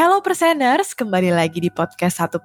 Hello Perseners, kembali lagi di podcast 1%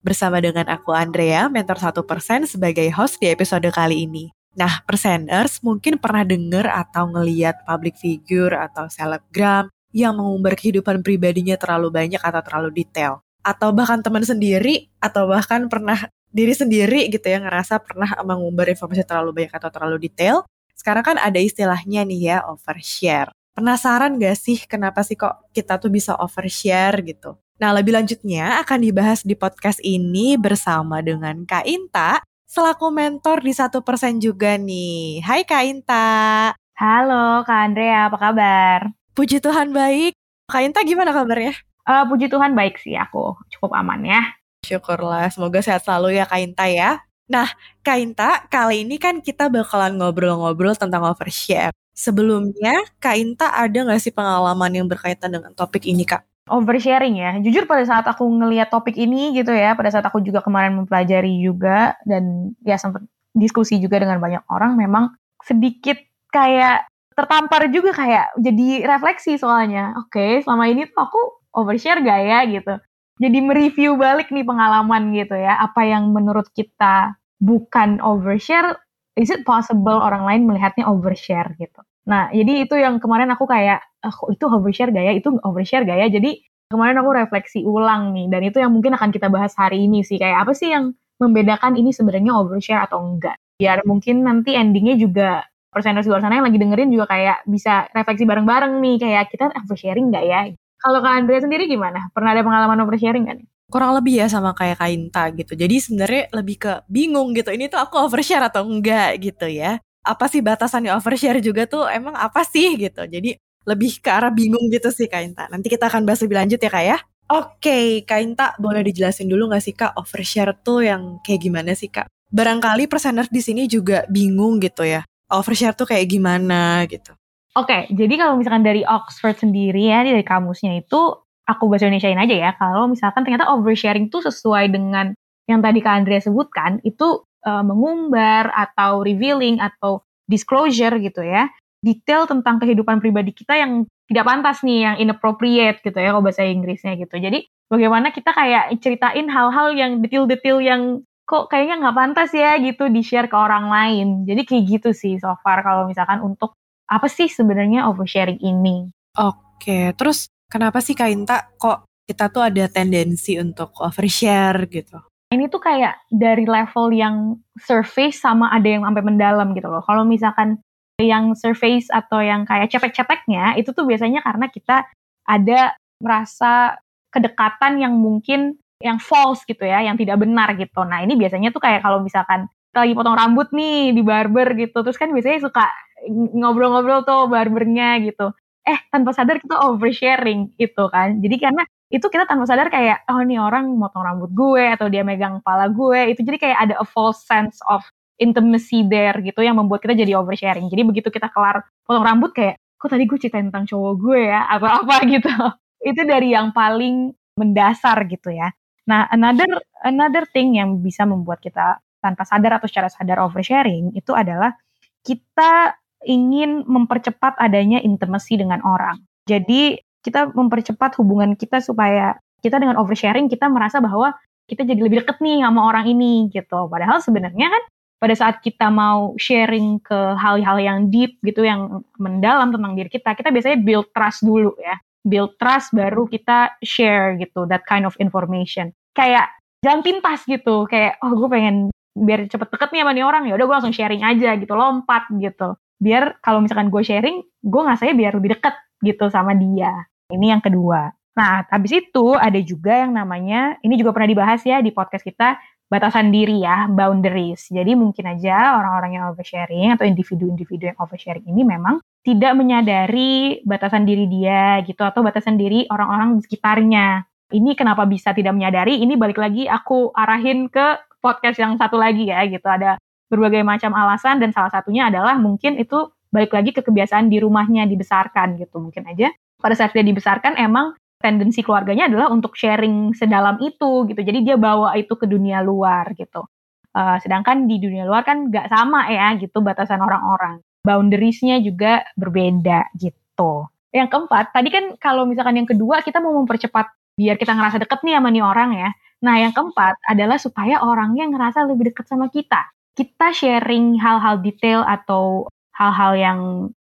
bersama dengan aku Andrea, mentor 1% sebagai host di episode kali ini. Nah, Perseners mungkin pernah dengar atau ngeliat public figure atau selebgram yang mengumbar kehidupan pribadinya terlalu banyak atau terlalu detail. Atau bahkan teman sendiri, atau bahkan pernah diri sendiri gitu ya, ngerasa pernah mengumbar informasi terlalu banyak atau terlalu detail. Sekarang kan ada istilahnya nih ya, overshare. Penasaran gak sih kenapa sih kok kita tuh bisa overshare gitu? Nah lebih lanjutnya akan dibahas di podcast ini bersama dengan Kak Inta selaku mentor di satu persen juga nih. Hai Kak Inta. Halo Kak Andrea, apa kabar? Puji Tuhan baik. Kak Inta gimana kabarnya? Uh, puji Tuhan baik sih aku, cukup aman ya. Syukurlah, semoga sehat selalu ya Kak Inta ya. Nah, Kak Inta, kali ini kan kita bakalan ngobrol-ngobrol tentang overshare. Sebelumnya, Kak Inta ada nggak sih pengalaman yang berkaitan dengan topik ini, Kak? Oversharing ya. Jujur pada saat aku ngeliat topik ini gitu ya, pada saat aku juga kemarin mempelajari juga dan ya sempat diskusi juga dengan banyak orang, memang sedikit kayak tertampar juga kayak jadi refleksi soalnya. Oke, okay, selama ini tuh aku overshare gak ya gitu. Jadi mereview balik nih pengalaman gitu ya, apa yang menurut kita bukan overshare, is it possible orang lain melihatnya overshare gitu. Nah, jadi itu yang kemarin aku kayak, oh, itu overshare gaya, itu overshare gaya. Jadi kemarin aku refleksi ulang nih, dan itu yang mungkin akan kita bahas hari ini sih. Kayak apa sih yang membedakan ini sebenarnya overshare atau enggak. Biar mungkin nanti endingnya juga perseners luar sana yang lagi dengerin juga kayak bisa refleksi bareng-bareng nih. Kayak kita oversharing nggak ya? Kalau Kak Andrea sendiri gimana? Pernah ada pengalaman oversharing kan? kurang lebih ya sama kayak Kainta gitu. Jadi sebenarnya lebih ke bingung gitu. Ini tuh aku overshare atau enggak gitu ya apa sih batasannya overshare juga tuh emang apa sih gitu. Jadi lebih ke arah bingung gitu sih Kak Inta. Nanti kita akan bahas lebih lanjut ya Kak ya. Oke, okay, Kak Inta boleh dijelasin dulu gak sih Kak overshare tuh yang kayak gimana sih Kak? Barangkali persener di sini juga bingung gitu ya. Overshare tuh kayak gimana gitu. Oke, jadi kalau misalkan dari Oxford sendiri ya, dari kamusnya itu, aku bahasa Indonesiain aja ya, kalau misalkan ternyata oversharing tuh sesuai dengan yang tadi Kak Andrea sebutkan, itu uh, mengumbar atau revealing atau disclosure gitu ya detail tentang kehidupan pribadi kita yang tidak pantas nih yang inappropriate gitu ya kalau bahasa Inggrisnya gitu. Jadi bagaimana kita kayak ceritain hal-hal yang detail-detail yang kok kayaknya nggak pantas ya gitu di share ke orang lain. Jadi kayak gitu sih so far kalau misalkan untuk apa sih sebenarnya oversharing ini. Oke terus kenapa sih Kak Inta kok kita tuh ada tendensi untuk overshare gitu ini tuh kayak dari level yang surface sama ada yang sampai mendalam gitu loh. Kalau misalkan yang surface atau yang kayak cetek-ceteknya itu tuh biasanya karena kita ada merasa kedekatan yang mungkin yang false gitu ya, yang tidak benar gitu. Nah ini biasanya tuh kayak kalau misalkan kita lagi potong rambut nih di barber gitu, terus kan biasanya suka ngobrol-ngobrol tuh barbernya gitu. Eh tanpa sadar kita oversharing gitu kan. Jadi karena itu kita tanpa sadar kayak oh ini orang motong rambut gue atau dia megang kepala gue. Itu jadi kayak ada a false sense of intimacy there gitu yang membuat kita jadi oversharing. Jadi begitu kita kelar potong rambut kayak kok tadi gue cerita tentang cowok gue ya? Atau apa gitu. Itu dari yang paling mendasar gitu ya. Nah another another thing yang bisa membuat kita tanpa sadar atau secara sadar oversharing itu adalah kita ingin mempercepat adanya intimacy dengan orang. Jadi kita mempercepat hubungan kita supaya kita dengan oversharing kita merasa bahwa kita jadi lebih deket nih sama orang ini gitu. Padahal sebenarnya kan pada saat kita mau sharing ke hal-hal yang deep gitu yang mendalam tentang diri kita, kita biasanya build trust dulu ya. Build trust baru kita share gitu that kind of information. Kayak jangan pintas gitu, kayak oh gue pengen biar cepet deket nih sama nih orang ya udah gue langsung sharing aja gitu, lompat gitu. Biar kalau misalkan gue sharing, gue ngasanya biar lebih deket gitu sama dia. Ini yang kedua. Nah, habis itu ada juga yang namanya, ini juga pernah dibahas ya di podcast kita, batasan diri ya, boundaries. Jadi mungkin aja orang-orang yang oversharing atau individu-individu yang oversharing ini memang tidak menyadari batasan diri dia gitu atau batasan diri orang-orang di sekitarnya. Ini kenapa bisa tidak menyadari? Ini balik lagi aku arahin ke podcast yang satu lagi ya gitu. Ada berbagai macam alasan dan salah satunya adalah mungkin itu balik lagi ke kebiasaan di rumahnya dibesarkan gitu. Mungkin aja pada saat dia dibesarkan emang tendensi keluarganya adalah untuk sharing sedalam itu gitu. Jadi dia bawa itu ke dunia luar gitu. Uh, sedangkan di dunia luar kan nggak sama ya gitu batasan orang-orang. Boundariesnya juga berbeda gitu. Yang keempat, tadi kan kalau misalkan yang kedua kita mau mempercepat biar kita ngerasa deket nih sama nih orang ya. Nah yang keempat adalah supaya orangnya ngerasa lebih deket sama kita. Kita sharing hal-hal detail atau hal-hal yang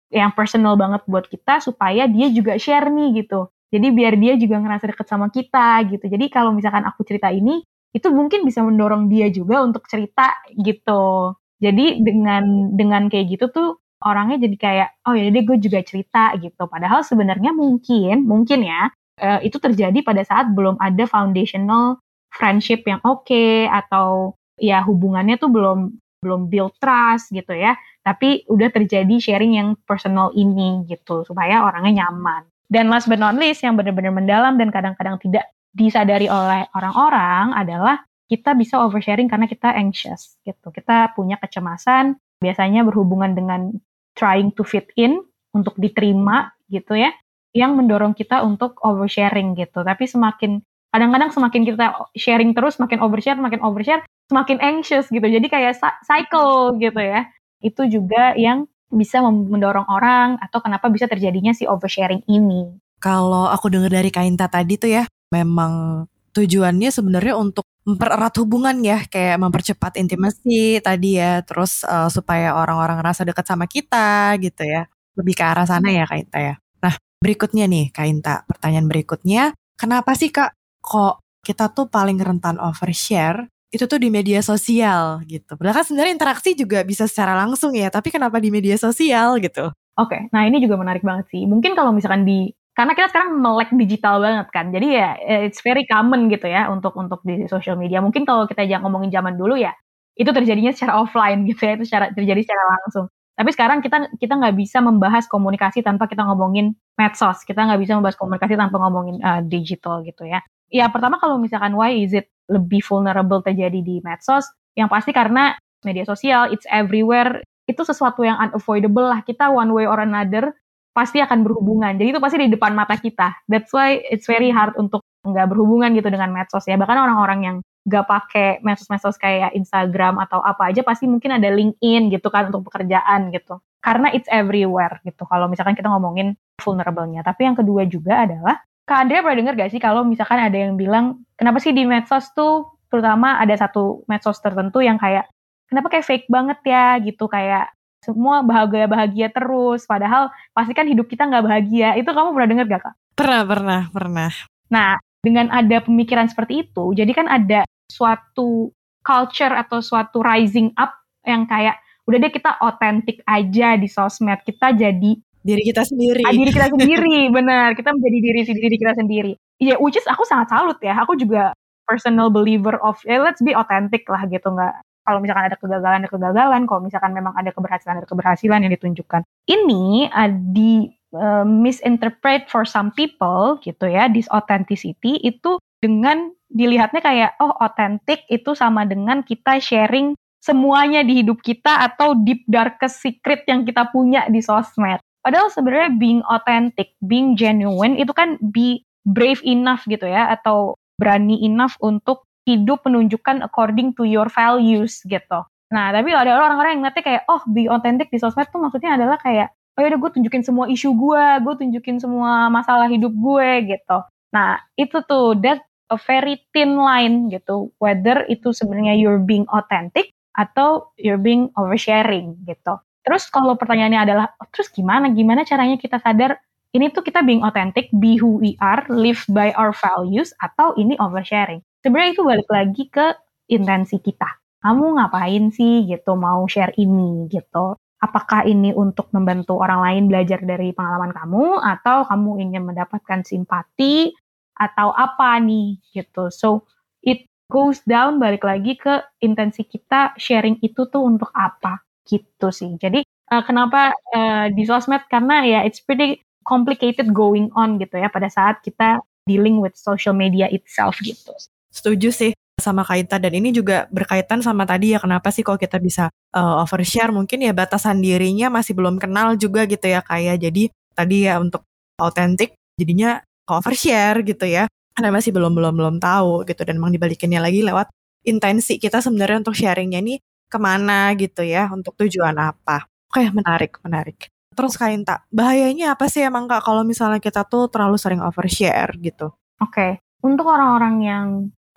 yang personal banget buat kita supaya dia juga share nih gitu jadi biar dia juga ngerasa deket sama kita gitu. Jadi kalau misalkan aku cerita ini, itu mungkin bisa mendorong dia juga untuk cerita gitu. Jadi dengan dengan kayak gitu tuh orangnya jadi kayak oh ya deh gue juga cerita gitu. Padahal sebenarnya mungkin mungkin ya uh, itu terjadi pada saat belum ada foundational friendship yang oke okay, atau ya hubungannya tuh belum belum build trust gitu ya. Tapi udah terjadi sharing yang personal ini gitu supaya orangnya nyaman. Dan last but not least yang benar-benar mendalam dan kadang-kadang tidak disadari oleh orang-orang adalah kita bisa oversharing karena kita anxious gitu. Kita punya kecemasan biasanya berhubungan dengan trying to fit in untuk diterima gitu ya yang mendorong kita untuk oversharing gitu. Tapi semakin kadang-kadang semakin kita sharing terus, makin overshare, makin overshare, semakin anxious gitu. Jadi kayak cycle gitu ya. Itu juga yang bisa mendorong orang atau kenapa bisa terjadinya si oversharing ini. Kalau aku dengar dari Kainta tadi tuh ya, memang tujuannya sebenarnya untuk mempererat hubungan ya, kayak mempercepat intimasi tadi ya, terus uh, supaya orang-orang ngerasa dekat sama kita gitu ya. Lebih ke arah sana ya Kainta ya. Nah, berikutnya nih Kainta, pertanyaan berikutnya, kenapa sih Kak kok kita tuh paling rentan overshare itu tuh di media sosial gitu. Padahal kan sebenarnya interaksi juga bisa secara langsung ya, tapi kenapa di media sosial gitu? Oke, okay, nah ini juga menarik banget sih. Mungkin kalau misalkan di karena kita sekarang melek digital banget kan, jadi ya it's very common gitu ya untuk untuk di social media. Mungkin kalau kita jangan ngomongin zaman dulu ya, itu terjadinya secara offline gitu ya, itu secara terjadi secara langsung. Tapi sekarang kita kita nggak bisa membahas komunikasi tanpa kita ngomongin medsos. Kita nggak bisa membahas komunikasi tanpa ngomongin uh, digital gitu ya. Ya pertama kalau misalkan why is it lebih vulnerable terjadi di medsos? Yang pasti karena media sosial it's everywhere. Itu sesuatu yang unavoidable lah. Kita one way or another pasti akan berhubungan. Jadi itu pasti di depan mata kita. That's why it's very hard untuk nggak berhubungan gitu dengan medsos ya. Bahkan orang-orang yang nggak pakai medsos-medsos kayak Instagram atau apa aja pasti mungkin ada LinkedIn gitu kan untuk pekerjaan gitu. Karena it's everywhere gitu. Kalau misalkan kita ngomongin vulnerable-nya. Tapi yang kedua juga adalah Kak Andrea pernah dengar gak sih kalau misalkan ada yang bilang, kenapa sih di medsos tuh, terutama ada satu medsos tertentu yang kayak, kenapa kayak fake banget ya gitu, kayak semua bahagia-bahagia terus, padahal pasti kan hidup kita nggak bahagia. Itu kamu pernah dengar gak Kak? Pernah, pernah, pernah. Nah, dengan ada pemikiran seperti itu, jadi kan ada suatu culture atau suatu rising up yang kayak, udah deh kita otentik aja di sosmed, kita jadi diri kita sendiri. Ah, diri kita sendiri, benar. Kita menjadi diri diri kita sendiri. Iya, yeah, which is aku sangat salut ya. Aku juga personal believer of yeah, let's be authentic lah gitu nggak kalau misalkan ada kegagalan ada kegagalan kalau misalkan memang ada keberhasilan ada keberhasilan yang ditunjukkan ini uh, di uh, misinterpret for some people gitu ya this authenticity itu dengan dilihatnya kayak oh authentic itu sama dengan kita sharing semuanya di hidup kita atau deep darkest secret yang kita punya di sosmed Padahal sebenarnya being authentic, being genuine itu kan be brave enough gitu ya atau berani enough untuk hidup menunjukkan according to your values gitu. Nah, tapi ada orang-orang yang ngerti kayak, oh, be authentic di sosmed tuh maksudnya adalah kayak, oh yaudah gue tunjukin semua isu gue, gue tunjukin semua masalah hidup gue gitu. Nah, itu tuh, that a very thin line gitu, whether itu sebenarnya you're being authentic atau you're being oversharing gitu. Terus kalau pertanyaannya adalah, terus gimana? Gimana caranya kita sadar ini tuh kita being authentic, be who we are, live by our values, atau ini oversharing? Sebenarnya itu balik lagi ke intensi kita. Kamu ngapain sih gitu mau share ini gitu? Apakah ini untuk membantu orang lain belajar dari pengalaman kamu, atau kamu ingin mendapatkan simpati, atau apa nih gitu? So it goes down balik lagi ke intensi kita sharing itu tuh untuk apa gitu sih. Jadi uh, kenapa uh, di sosmed? Karena ya it's pretty complicated going on gitu ya pada saat kita dealing with social media itself gitu. Setuju sih sama Kaita dan ini juga berkaitan sama tadi ya kenapa sih kok kita bisa uh, overshare? Mungkin ya batasan dirinya masih belum kenal juga gitu ya kayak jadi tadi ya untuk autentik jadinya overshare gitu ya. Karena masih belum belum belum tahu gitu. Dan memang dibalikinnya lagi lewat intensi kita sebenarnya untuk sharingnya ini ke mana gitu ya untuk tujuan apa. Oke menarik menarik. Terus Kainta bahayanya apa sih emang kak kalau misalnya kita tuh terlalu sering overshare gitu? Oke untuk orang-orang yang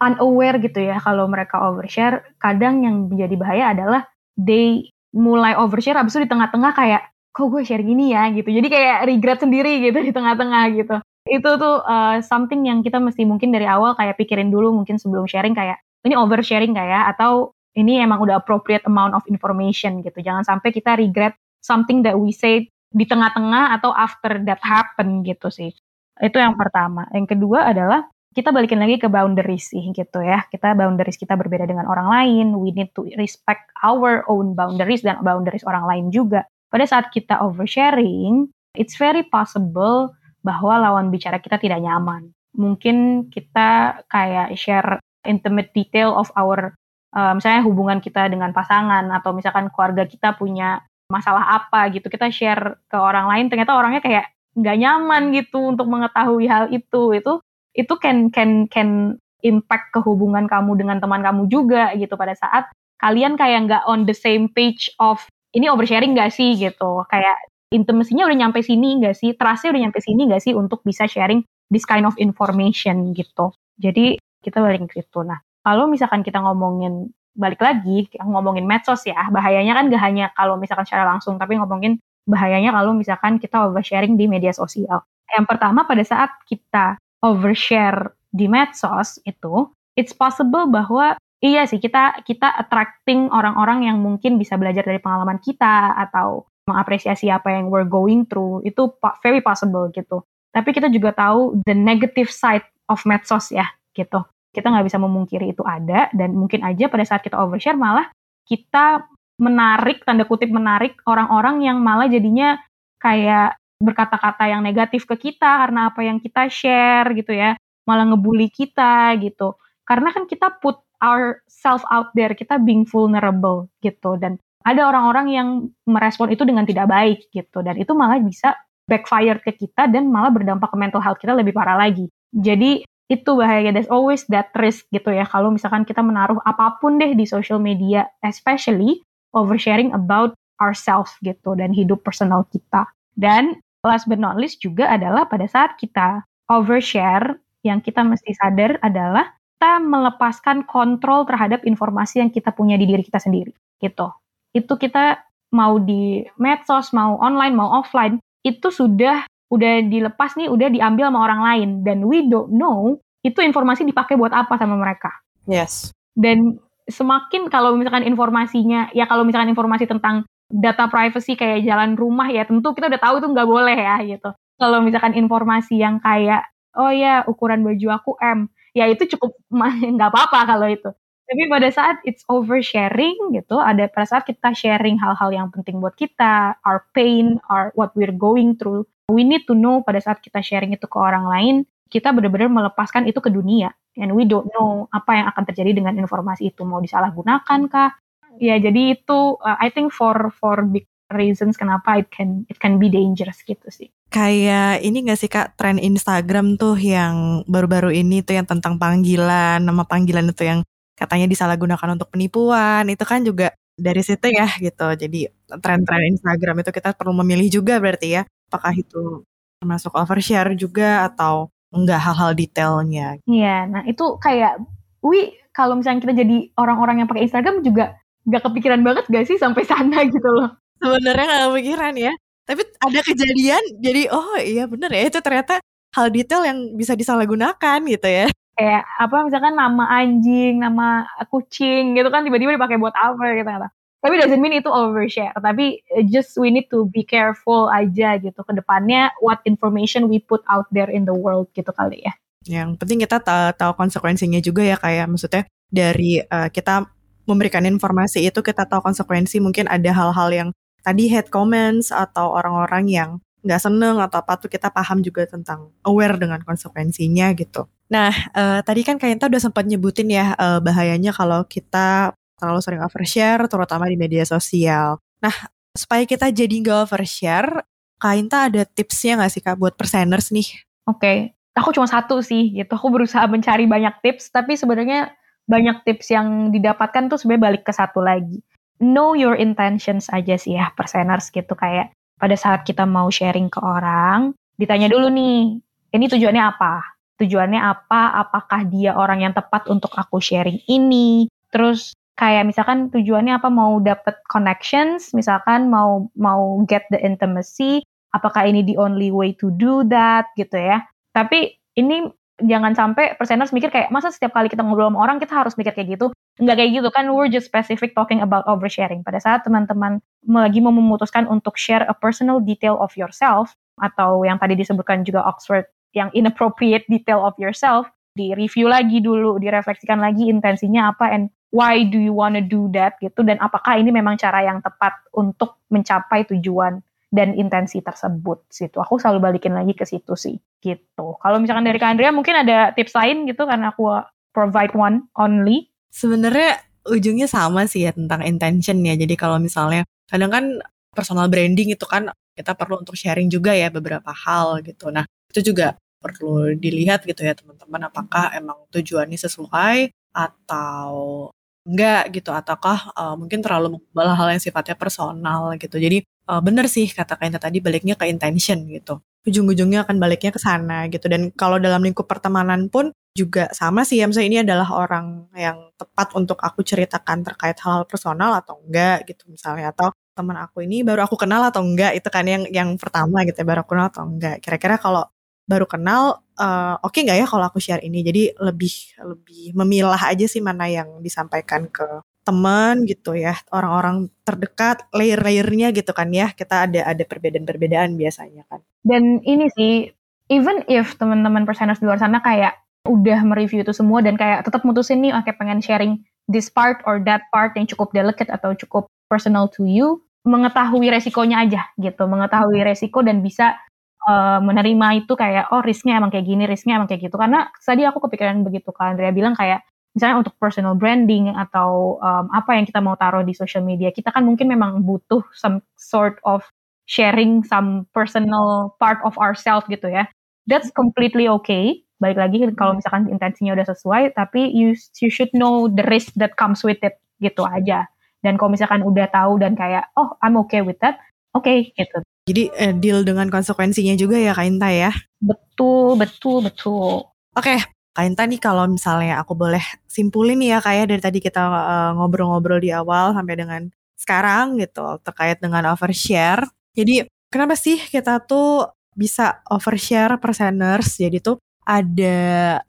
unaware gitu ya kalau mereka overshare kadang yang menjadi bahaya adalah they mulai overshare abis itu di tengah-tengah kayak kok gue share gini ya? gitu. Jadi kayak regret sendiri gitu di tengah-tengah gitu. Itu tuh uh, something yang kita mesti mungkin dari awal kayak pikirin dulu mungkin sebelum sharing kayak ini oversharing kayak atau ini emang udah appropriate amount of information gitu jangan sampai kita regret something that we say di tengah-tengah atau after that happen gitu sih itu yang pertama yang kedua adalah kita balikin lagi ke boundaries sih gitu ya. Kita boundaries kita berbeda dengan orang lain. We need to respect our own boundaries dan boundaries orang lain juga. Pada saat kita oversharing, it's very possible bahwa lawan bicara kita tidak nyaman. Mungkin kita kayak share intimate detail of our uh, misalnya hubungan kita dengan pasangan atau misalkan keluarga kita punya masalah apa gitu kita share ke orang lain ternyata orangnya kayak nggak nyaman gitu untuk mengetahui hal itu. Itu itu can can can impact ke hubungan kamu dengan teman kamu juga gitu. Pada saat kalian kayak nggak on the same page of ini oversharing gak sih? gitu. Kayak intimasinya udah nyampe sini gak sih? Trustnya udah nyampe sini gak sih untuk bisa sharing this kind of information gitu. Jadi kita balik ke situ. Nah kalau misalkan kita ngomongin balik lagi ngomongin medsos ya bahayanya kan gak hanya kalau misalkan secara langsung tapi ngomongin bahayanya kalau misalkan kita oversharing di media sosial yang pertama pada saat kita overshare di medsos itu, it's possible bahwa iya sih kita kita attracting orang-orang yang mungkin bisa belajar dari pengalaman kita atau mengapresiasi apa yang we're going through itu very possible gitu. Tapi kita juga tahu the negative side of medsos ya gitu. Kita nggak bisa memungkiri itu ada dan mungkin aja pada saat kita overshare malah kita menarik tanda kutip menarik orang-orang yang malah jadinya kayak berkata-kata yang negatif ke kita karena apa yang kita share gitu ya malah ngebully kita gitu. Karena kan kita put our self out there kita being vulnerable gitu. Dan ada orang-orang yang merespon itu dengan tidak baik gitu. Dan itu malah bisa backfire ke kita dan malah berdampak ke mental health kita lebih parah lagi. Jadi itu bahaya there's always that risk gitu ya kalau misalkan kita menaruh apa pun deh di social media especially oversharing about ourselves gitu dan hidup personal kita dan last but not least juga adalah pada saat kita overshare, yang kita mesti sadar adalah kita melepaskan kontrol terhadap informasi yang kita punya di diri kita sendiri. Gitu. Itu kita mau di medsos, mau online, mau offline, itu sudah udah dilepas nih, udah diambil sama orang lain. Dan we don't know itu informasi dipakai buat apa sama mereka. Yes. Dan semakin kalau misalkan informasinya, ya kalau misalkan informasi tentang data privacy kayak jalan rumah ya tentu kita udah tahu itu nggak boleh ya gitu. Kalau misalkan informasi yang kayak oh ya ukuran baju aku M, ya itu cukup nggak apa-apa kalau itu. Tapi pada saat it's oversharing gitu, ada pada saat kita sharing hal-hal yang penting buat kita, our pain, our what we're going through, we need to know pada saat kita sharing itu ke orang lain, kita benar-benar melepaskan itu ke dunia. And we don't know apa yang akan terjadi dengan informasi itu, mau disalahgunakan kah, ya jadi itu uh, I think for for big reasons kenapa it can it can be dangerous gitu sih. Kayak ini gak sih kak tren Instagram tuh yang baru-baru ini tuh yang tentang panggilan, nama panggilan itu yang katanya disalahgunakan untuk penipuan, itu kan juga dari situ ya gitu. Jadi tren-tren Instagram itu kita perlu memilih juga berarti ya, apakah itu termasuk overshare juga atau enggak hal-hal detailnya. Iya, nah itu kayak, wi kalau misalnya kita jadi orang-orang yang pakai Instagram juga gak kepikiran banget gak sih sampai sana gitu loh. Sebenarnya gak kepikiran ya. Tapi ada kejadian jadi oh iya bener ya itu ternyata hal detail yang bisa disalahgunakan gitu ya. Kayak apa misalkan nama anjing, nama kucing gitu kan tiba-tiba dipakai buat apa gitu kan. Tapi doesn't mean itu overshare, tapi just we need to be careful aja gitu ke depannya what information we put out there in the world gitu kali ya. Yang penting kita tahu, konsekuensinya juga ya kayak maksudnya dari uh, kita memberikan informasi itu kita tahu konsekuensi mungkin ada hal-hal yang tadi hate comments atau orang-orang yang nggak seneng atau apa tuh kita paham juga tentang aware dengan konsekuensinya gitu. Nah uh, tadi kan Kainta udah sempat nyebutin ya uh, bahayanya kalau kita terlalu sering overshare terutama di media sosial. Nah supaya kita jadi nggak overshare, Kainta ada tipsnya nggak sih kak buat perseners nih? Oke, okay. aku cuma satu sih gitu. Aku berusaha mencari banyak tips, tapi sebenarnya banyak tips yang didapatkan tuh sebenarnya balik ke satu lagi. Know your intentions aja sih ya perseners gitu kayak pada saat kita mau sharing ke orang, ditanya dulu nih, ini tujuannya apa? Tujuannya apa? Apakah dia orang yang tepat untuk aku sharing ini? Terus kayak misalkan tujuannya apa mau dapet connections, misalkan mau mau get the intimacy, apakah ini the only way to do that gitu ya. Tapi ini jangan sampai perseners mikir kayak masa setiap kali kita ngobrol sama orang kita harus mikir kayak gitu nggak kayak gitu kan we're just specific talking about oversharing pada saat teman-teman lagi mau memutuskan untuk share a personal detail of yourself atau yang tadi disebutkan juga Oxford yang inappropriate detail of yourself di review lagi dulu direfleksikan lagi intensinya apa and why do you wanna do that gitu. Dan apakah ini memang cara yang tepat untuk mencapai tujuan dan intensi tersebut situ. Aku selalu balikin lagi ke situ sih gitu. Kalau misalkan dari Kak Andrea mungkin ada tips lain gitu karena aku provide one only. Sebenarnya ujungnya sama sih ya tentang intention ya. Jadi kalau misalnya kadang kan personal branding itu kan kita perlu untuk sharing juga ya beberapa hal gitu. Nah itu juga perlu dilihat gitu ya teman-teman apakah emang tujuannya sesuai atau enggak gitu ataukah uh, mungkin terlalu mengubah hal yang sifatnya personal gitu. Jadi uh, bener sih kata Kainta tadi baliknya ke intention gitu. Ujung-ujungnya akan baliknya ke sana gitu. Dan kalau dalam lingkup pertemanan pun juga sama sih ya misalnya ini adalah orang yang tepat untuk aku ceritakan terkait hal-hal personal atau enggak gitu misalnya atau teman aku ini baru aku kenal atau enggak? Itu kan yang yang pertama gitu ya baru aku kenal atau enggak? Kira-kira kalau baru kenal uh, oke okay nggak ya kalau aku share ini? Jadi lebih lebih memilah aja sih mana yang disampaikan ke teman gitu ya orang-orang terdekat layer-layernya gitu kan ya. Kita ada ada perbedaan-perbedaan biasanya kan. Dan ini sih even if teman-teman perseners di luar sana kayak udah mereview itu semua dan kayak tetap mutusin nih oke pengen sharing this part or that part yang cukup delicate atau cukup personal to you mengetahui resikonya aja gitu. Mengetahui resiko dan bisa uh, menerima itu kayak oh risknya emang kayak gini risknya emang kayak gitu. Karena tadi aku kepikiran begitu kan Andrea bilang kayak misalnya untuk personal branding atau um, apa yang kita mau taruh di social media kita kan mungkin memang butuh some sort of sharing some personal part of ourselves gitu ya. That's completely okay. Balik lagi kalau hmm. misalkan intensinya udah sesuai tapi you you should know the risk that comes with it gitu aja dan kalau misalkan udah tahu dan kayak oh I'm okay with that oke okay, gitu jadi eh, deal dengan konsekuensinya juga ya Kak Inta ya betul betul betul oke okay. Kak Inta nih kalau misalnya aku boleh simpulin ya kayak ya, dari tadi kita eh, ngobrol-ngobrol uh, di awal sampai dengan sekarang gitu terkait dengan overshare jadi kenapa sih kita tuh bisa overshare perseners jadi tuh ada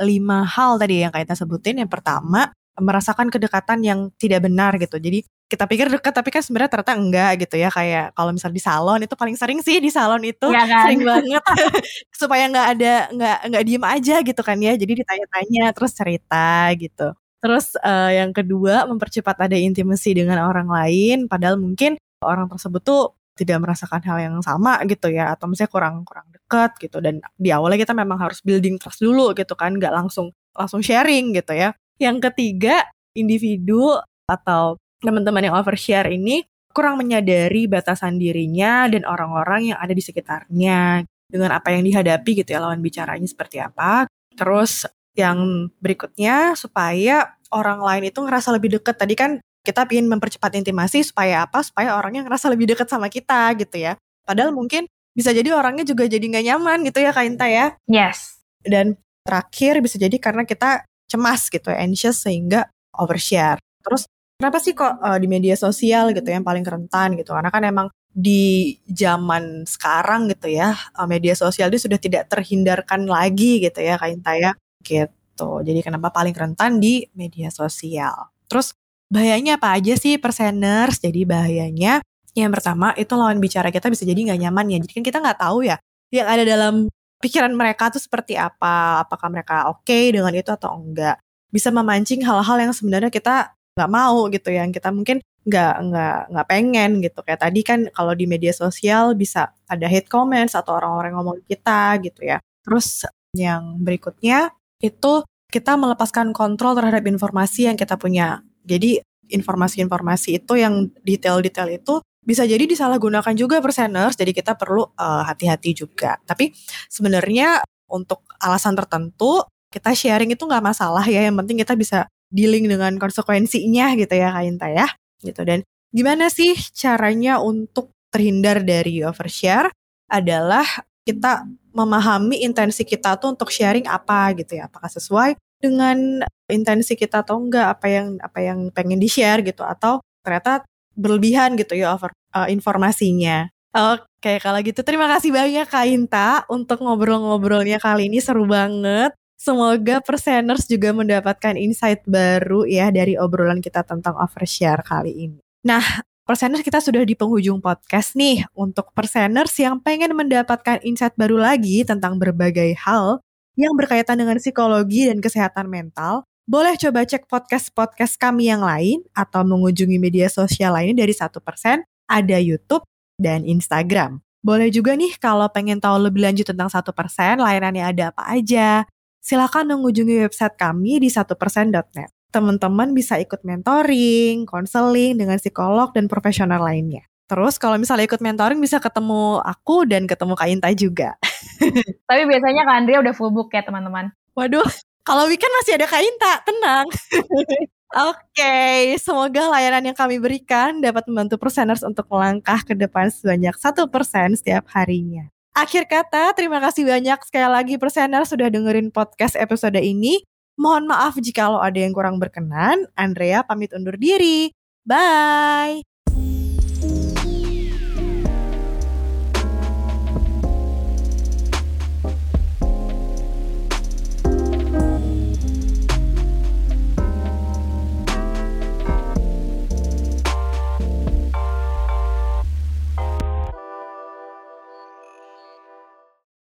lima hal tadi yang kita sebutin. Yang pertama, merasakan kedekatan yang tidak benar gitu. Jadi kita pikir dekat tapi kan sebenarnya ternyata enggak gitu ya. Kayak kalau misal di salon itu paling sering sih di salon itu. Ya kan? sering banget. Supaya nggak ada nggak nggak diem aja gitu kan ya. Jadi ditanya-tanya terus cerita gitu. Terus uh, yang kedua mempercepat ada intimasi dengan orang lain. Padahal mungkin orang tersebut tuh tidak merasakan hal yang sama gitu ya. Atau misalnya kurang kurang dekat gitu. Dan di awalnya kita memang harus building trust dulu gitu kan. Nggak langsung langsung sharing gitu ya yang ketiga individu atau teman-teman yang overshare ini kurang menyadari batasan dirinya dan orang-orang yang ada di sekitarnya dengan apa yang dihadapi gitu ya lawan bicaranya seperti apa terus yang berikutnya supaya orang lain itu ngerasa lebih dekat tadi kan kita ingin mempercepat intimasi supaya apa? Supaya orangnya ngerasa lebih dekat sama kita gitu ya. Padahal mungkin bisa jadi orangnya juga jadi nggak nyaman gitu ya Kak Inta ya. Yes. Dan terakhir bisa jadi karena kita cemas gitu anxious sehingga overshare. Terus kenapa sih kok uh, di media sosial gitu yang paling rentan gitu? Karena kan emang di zaman sekarang gitu ya, uh, media sosial itu sudah tidak terhindarkan lagi gitu ya Kak Inta ya. Gitu. Jadi kenapa paling rentan di media sosial. Terus Bahayanya apa aja sih perseners? Jadi bahayanya yang pertama itu lawan bicara kita bisa jadi nggak nyaman ya. Jadi kan kita nggak tahu ya yang ada dalam pikiran mereka tuh seperti apa. Apakah mereka oke okay dengan itu atau enggak. bisa memancing hal-hal yang sebenarnya kita nggak mau gitu ya, yang kita mungkin nggak nggak nggak pengen gitu kayak tadi kan kalau di media sosial bisa ada hate comments atau orang-orang ngomong kita gitu ya terus yang berikutnya itu kita melepaskan kontrol terhadap informasi yang kita punya jadi informasi-informasi itu yang detail-detail itu bisa jadi disalahgunakan juga perseners jadi kita perlu uh, hati-hati juga. Tapi sebenarnya untuk alasan tertentu kita sharing itu nggak masalah ya yang penting kita bisa dealing dengan konsekuensinya gitu ya Kak Inta ya gitu. Dan gimana sih caranya untuk terhindar dari overshare adalah kita memahami intensi kita tuh untuk sharing apa gitu ya. Apakah sesuai dengan intensi kita atau enggak apa yang apa yang pengen di share gitu atau ternyata berlebihan gitu ya over uh, informasinya Oke, kalau gitu terima kasih banyak Kak Inta untuk ngobrol-ngobrolnya kali ini seru banget. Semoga perseners juga mendapatkan insight baru ya dari obrolan kita tentang overshare kali ini. Nah, perseners kita sudah di penghujung podcast nih. Untuk perseners yang pengen mendapatkan insight baru lagi tentang berbagai hal yang berkaitan dengan psikologi dan kesehatan mental, boleh coba cek podcast-podcast kami yang lain atau mengunjungi media sosial lainnya dari satu persen, ada YouTube dan Instagram. Boleh juga nih kalau pengen tahu lebih lanjut tentang satu persen, layanannya ada apa aja, silakan mengunjungi website kami di satupersen.net. Teman-teman bisa ikut mentoring, konseling dengan psikolog dan profesional lainnya. Terus kalau misalnya ikut mentoring bisa ketemu aku dan ketemu Kak Inta juga. Tapi biasanya Kak Andrea udah full book ya teman-teman. Waduh, kalau weekend masih ada Kak Inta, tenang. Oke, okay, semoga layanan yang kami berikan dapat membantu perseners untuk melangkah ke depan sebanyak satu persen setiap harinya. Akhir kata, terima kasih banyak sekali lagi Persener sudah dengerin podcast episode ini. Mohon maaf jika ada yang kurang berkenan. Andrea pamit undur diri. Bye!